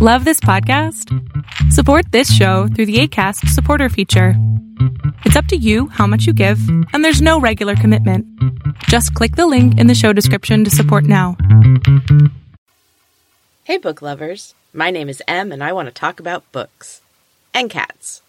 Love this podcast? Support this show through the ACAST supporter feature. It's up to you how much you give, and there's no regular commitment. Just click the link in the show description to support now. Hey, book lovers. My name is Em, and I want to talk about books and cats.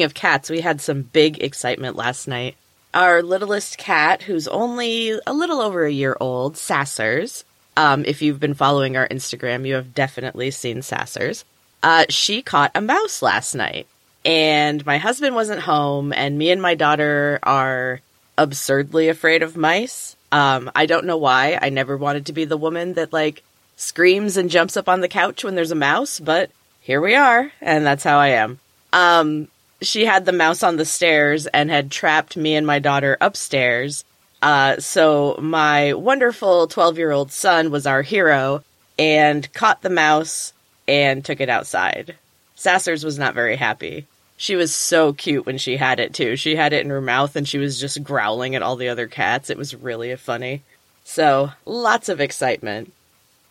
Speaking of cats, we had some big excitement last night. Our littlest cat, who's only a little over a year old, Sassers. Um, if you've been following our Instagram, you have definitely seen Sassers. Uh, she caught a mouse last night. And my husband wasn't home, and me and my daughter are absurdly afraid of mice. Um, I don't know why. I never wanted to be the woman that, like, screams and jumps up on the couch when there's a mouse, but here we are, and that's how I am. Um, she had the mouse on the stairs and had trapped me and my daughter upstairs. Uh, so my wonderful 12 year old son was our hero and caught the mouse and took it outside. Sassers was not very happy. She was so cute when she had it too. She had it in her mouth and she was just growling at all the other cats. It was really funny. So, lots of excitement.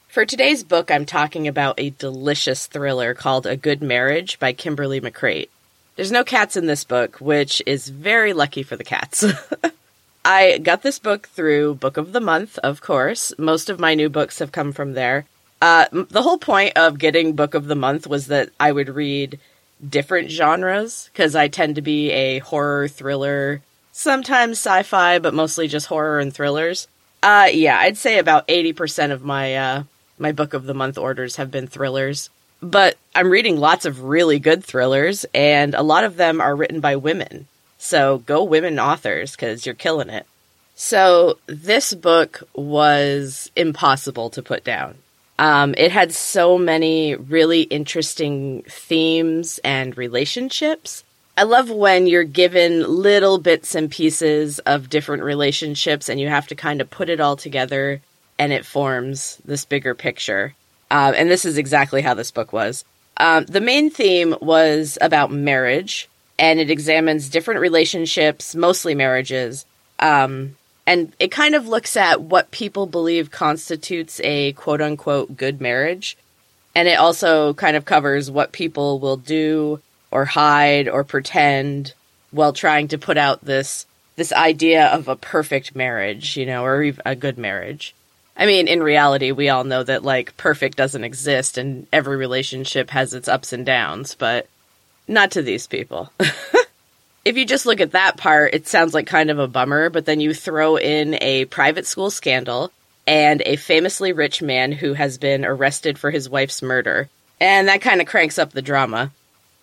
For today's book, I'm talking about a delicious thriller called A Good Marriage by Kimberly McCreight. There's no cats in this book, which is very lucky for the cats. I got this book through Book of the Month, of course. Most of my new books have come from there. Uh, the whole point of getting Book of the Month was that I would read different genres because I tend to be a horror, thriller, sometimes sci fi, but mostly just horror and thrillers. Uh, yeah, I'd say about 80% of my, uh, my Book of the Month orders have been thrillers but I'm reading lots of really good thrillers, and a lot of them are written by women. So go women authors because you're killing it. So this book was impossible to put down. Um, it had so many really interesting themes and relationships. I love when you're given little bits and pieces of different relationships and you have to kind of put it all together and it forms this bigger picture. Uh, and this is exactly how this book was. Um, the main theme was about marriage, and it examines different relationships, mostly marriages. Um, and it kind of looks at what people believe constitutes a quote unquote good marriage. And it also kind of covers what people will do or hide or pretend while trying to put out this this idea of a perfect marriage, you know, or a good marriage. I mean, in reality, we all know that like perfect doesn't exist and every relationship has its ups and downs, but not to these people. if you just look at that part, it sounds like kind of a bummer, but then you throw in a private school scandal and a famously rich man who has been arrested for his wife's murder. And that kind of cranks up the drama.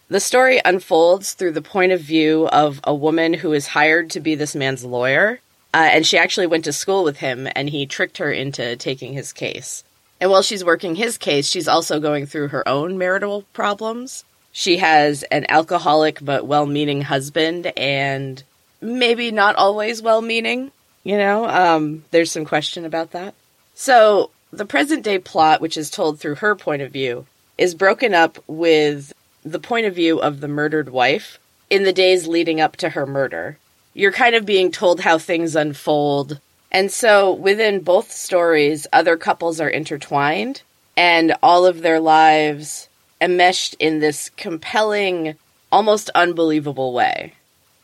The story unfolds through the point of view of a woman who is hired to be this man's lawyer uh, and she actually went to school with him, and he tricked her into taking his case. And while she's working his case, she's also going through her own marital problems. She has an alcoholic but well meaning husband, and maybe not always well meaning. You know, um, there's some question about that. So, the present day plot, which is told through her point of view, is broken up with the point of view of the murdered wife in the days leading up to her murder you're kind of being told how things unfold. And so within both stories, other couples are intertwined and all of their lives enmeshed in this compelling, almost unbelievable way.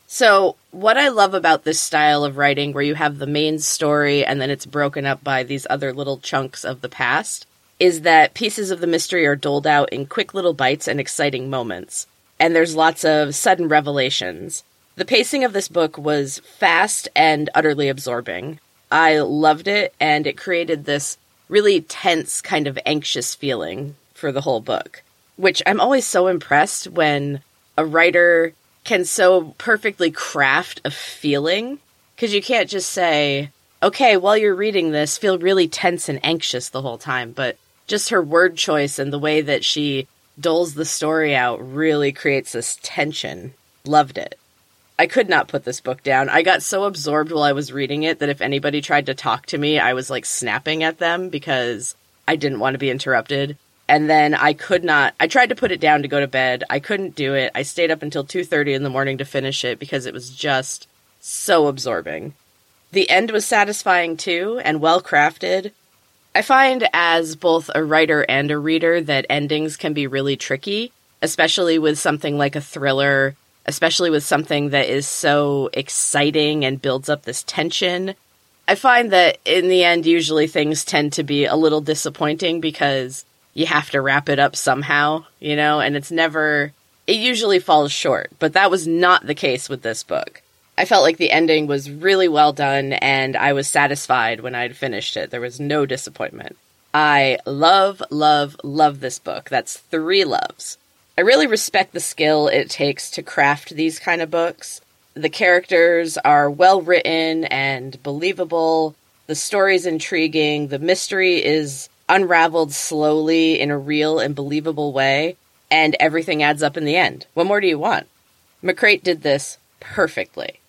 So, what I love about this style of writing, where you have the main story and then it's broken up by these other little chunks of the past, is that pieces of the mystery are doled out in quick little bites and exciting moments. And there's lots of sudden revelations. The pacing of this book was fast and utterly absorbing. I loved it, and it created this really tense, kind of anxious feeling for the whole book, which I'm always so impressed when a writer can so perfectly craft a feeling. Because you can't just say, okay, while you're reading this, feel really tense and anxious the whole time. But just her word choice and the way that she doles the story out really creates this tension. Loved it. I could not put this book down. I got so absorbed while I was reading it that if anybody tried to talk to me, I was like snapping at them because I didn't want to be interrupted. And then I could not I tried to put it down to go to bed. I couldn't do it. I stayed up until 2:30 in the morning to finish it because it was just so absorbing. The end was satisfying too and well crafted. I find as both a writer and a reader that endings can be really tricky, especially with something like a thriller, especially with something that is so exciting and builds up this tension. I find that in the end, usually things tend to be a little disappointing because you have to wrap it up somehow, you know, and it's never, it usually falls short. But that was not the case with this book. I felt like the ending was really well done and I was satisfied when I'd finished it. There was no disappointment. I love, love, love this book. That's three loves. I really respect the skill it takes to craft these kind of books. The characters are well written and believable. The story's intriguing. The mystery is unraveled slowly in a real and believable way. And everything adds up in the end. What more do you want? McCreight did this perfectly.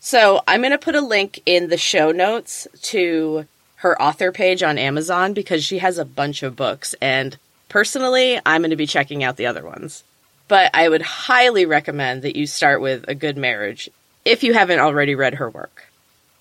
So I'm going to put a link in the show notes to her author page on Amazon because she has a bunch of books. And personally, I'm going to be checking out the other ones. But I would highly recommend that you start with A Good Marriage if you haven't already read her work.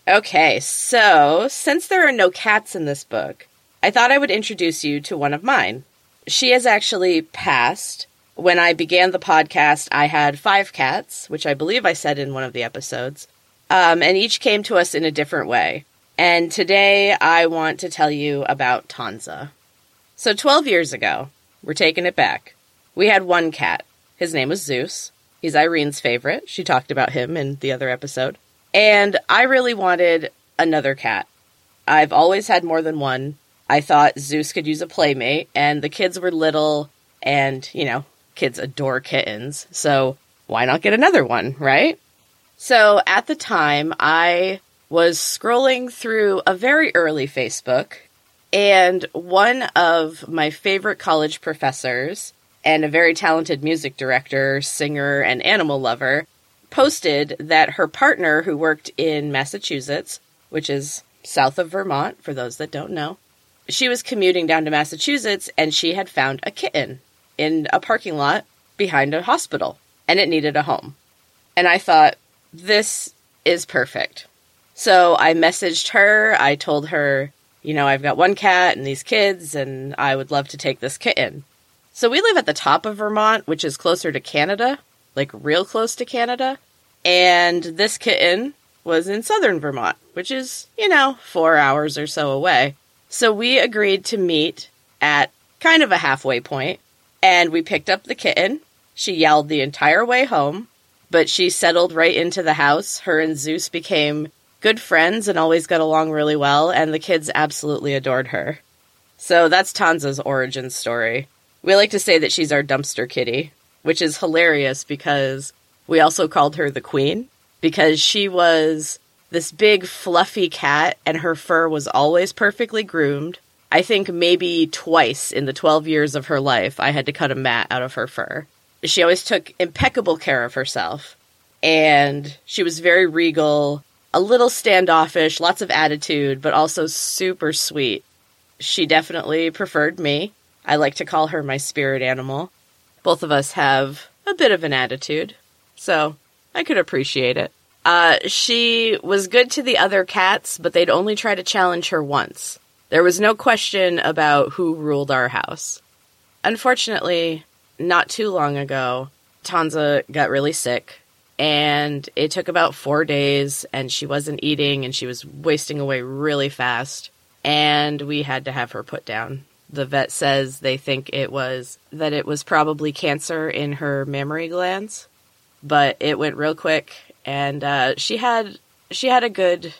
Okay, so since there are no cats in this book, I thought I would introduce you to one of mine. She has actually passed. When I began the podcast, I had five cats, which I believe I said in one of the episodes. Um, and each came to us in a different way. And today I want to tell you about Tanza. So 12 years ago, we're taking it back. We had one cat. His name was Zeus. He's Irene's favorite. She talked about him in the other episode. And I really wanted another cat. I've always had more than one. I thought Zeus could use a playmate, and the kids were little, and, you know, kids adore kittens. So why not get another one, right? So at the time, I was scrolling through a very early Facebook, and one of my favorite college professors and a very talented music director, singer, and animal lover posted that her partner, who worked in Massachusetts, which is south of Vermont, for those that don't know, she was commuting down to Massachusetts and she had found a kitten in a parking lot behind a hospital and it needed a home. And I thought, this is perfect. So I messaged her. I told her, you know, I've got one cat and these kids, and I would love to take this kitten. So we live at the top of Vermont, which is closer to Canada, like real close to Canada. And this kitten was in southern Vermont, which is, you know, four hours or so away. So we agreed to meet at kind of a halfway point, and we picked up the kitten. She yelled the entire way home but she settled right into the house. Her and Zeus became good friends and always got along really well, and the kids absolutely adored her. So that's Tanza's origin story. We like to say that she's our dumpster kitty, which is hilarious because we also called her the queen because she was this big fluffy cat and her fur was always perfectly groomed. I think maybe twice in the 12 years of her life I had to cut a mat out of her fur she always took impeccable care of herself. And she was very regal, a little standoffish, lots of attitude, but also super sweet. She definitely preferred me. I like to call her my spirit animal. Both of us have a bit of an attitude, so I could appreciate it. Uh, she was good to the other cats, but they'd only try to challenge her once. There was no question about who ruled our house. Unfortunately, not too long ago, Tanza got really sick and it took about four days and she wasn't eating and she was wasting away really fast. And we had to have her put down. The vet says they think it was that it was probably cancer in her mammary glands but it went real quick. And uh, she had she had a good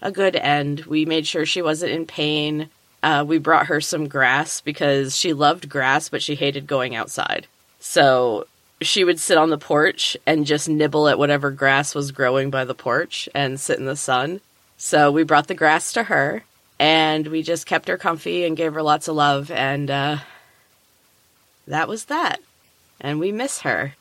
a good end. We made sure she wasn't in pain. Uh, we brought her some grass because she loved grass, but she hated going outside. So she would sit on the porch and just nibble at whatever grass was growing by the porch and sit in the sun. So we brought the grass to her and we just kept her comfy and gave her lots of love. And uh, that was that. And we miss her.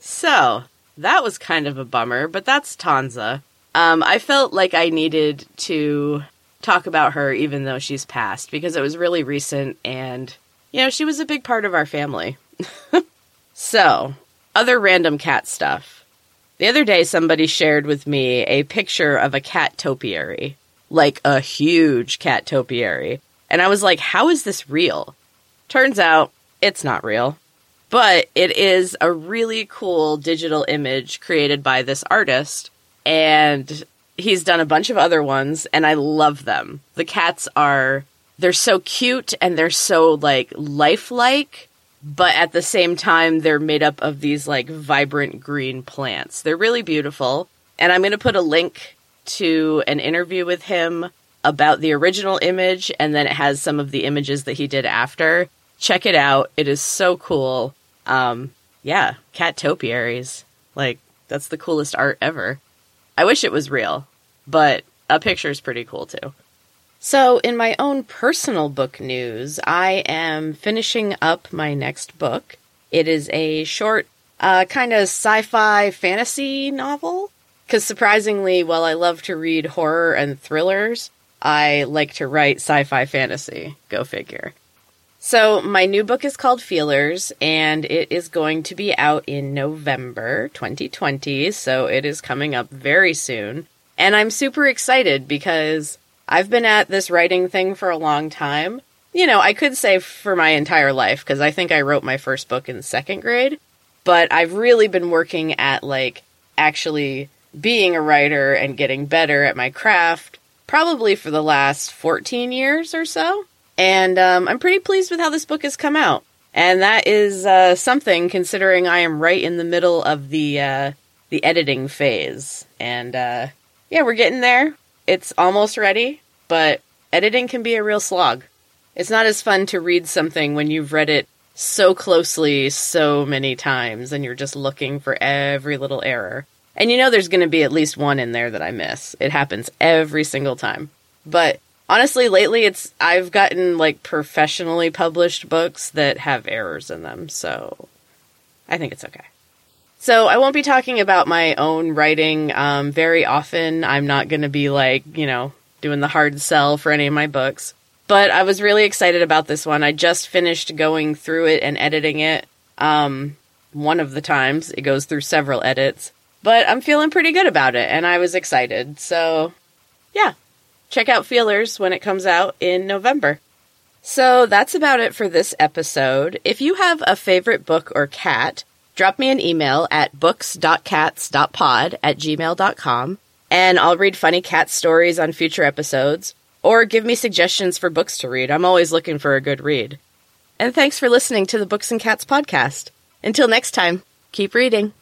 So that was kind of a bummer, but that's Tanza. Um, I felt like I needed to talk about her even though she's passed because it was really recent and, you know, she was a big part of our family. so, other random cat stuff. The other day, somebody shared with me a picture of a cat topiary, like a huge cat topiary. And I was like, how is this real? Turns out it's not real, but it is a really cool digital image created by this artist. And he's done a bunch of other ones, and I love them. The cats are, they're so cute and they're so like lifelike but at the same time they're made up of these like vibrant green plants. They're really beautiful. And I'm going to put a link to an interview with him about the original image and then it has some of the images that he did after. Check it out. It is so cool. Um yeah, cat topiaries. Like that's the coolest art ever. I wish it was real, but a picture is pretty cool too. So, in my own personal book news, I am finishing up my next book. It is a short, uh, kind of sci fi fantasy novel. Because surprisingly, while I love to read horror and thrillers, I like to write sci fi fantasy. Go figure. So, my new book is called Feelers, and it is going to be out in November 2020, so it is coming up very soon. And I'm super excited because I've been at this writing thing for a long time. You know, I could say for my entire life because I think I wrote my first book in second grade, but I've really been working at like actually being a writer and getting better at my craft probably for the last 14 years or so. And um, I'm pretty pleased with how this book has come out. And that is uh, something considering I am right in the middle of the uh, the editing phase. And uh, yeah, we're getting there. It's almost ready, but editing can be a real slog. It's not as fun to read something when you've read it so closely so many times and you're just looking for every little error. And you know there's going to be at least one in there that I miss. It happens every single time. But honestly lately it's I've gotten like professionally published books that have errors in them. So I think it's okay. So I won't be talking about my own writing um, very often. I'm not going to be like, you know, doing the hard sell for any of my books. But I was really excited about this one. I just finished going through it and editing it. Um, one of the times it goes through several edits, but I'm feeling pretty good about it, and I was excited. So, yeah, check out Feelers when it comes out in November. So that's about it for this episode. If you have a favorite book or cat, drop me an email at books.cats.pod at gmail.com and I'll read funny cat stories on future episodes or give me suggestions for books to read. I'm always looking for a good read. And thanks for listening to the Books and Cats podcast. Until next time, keep reading.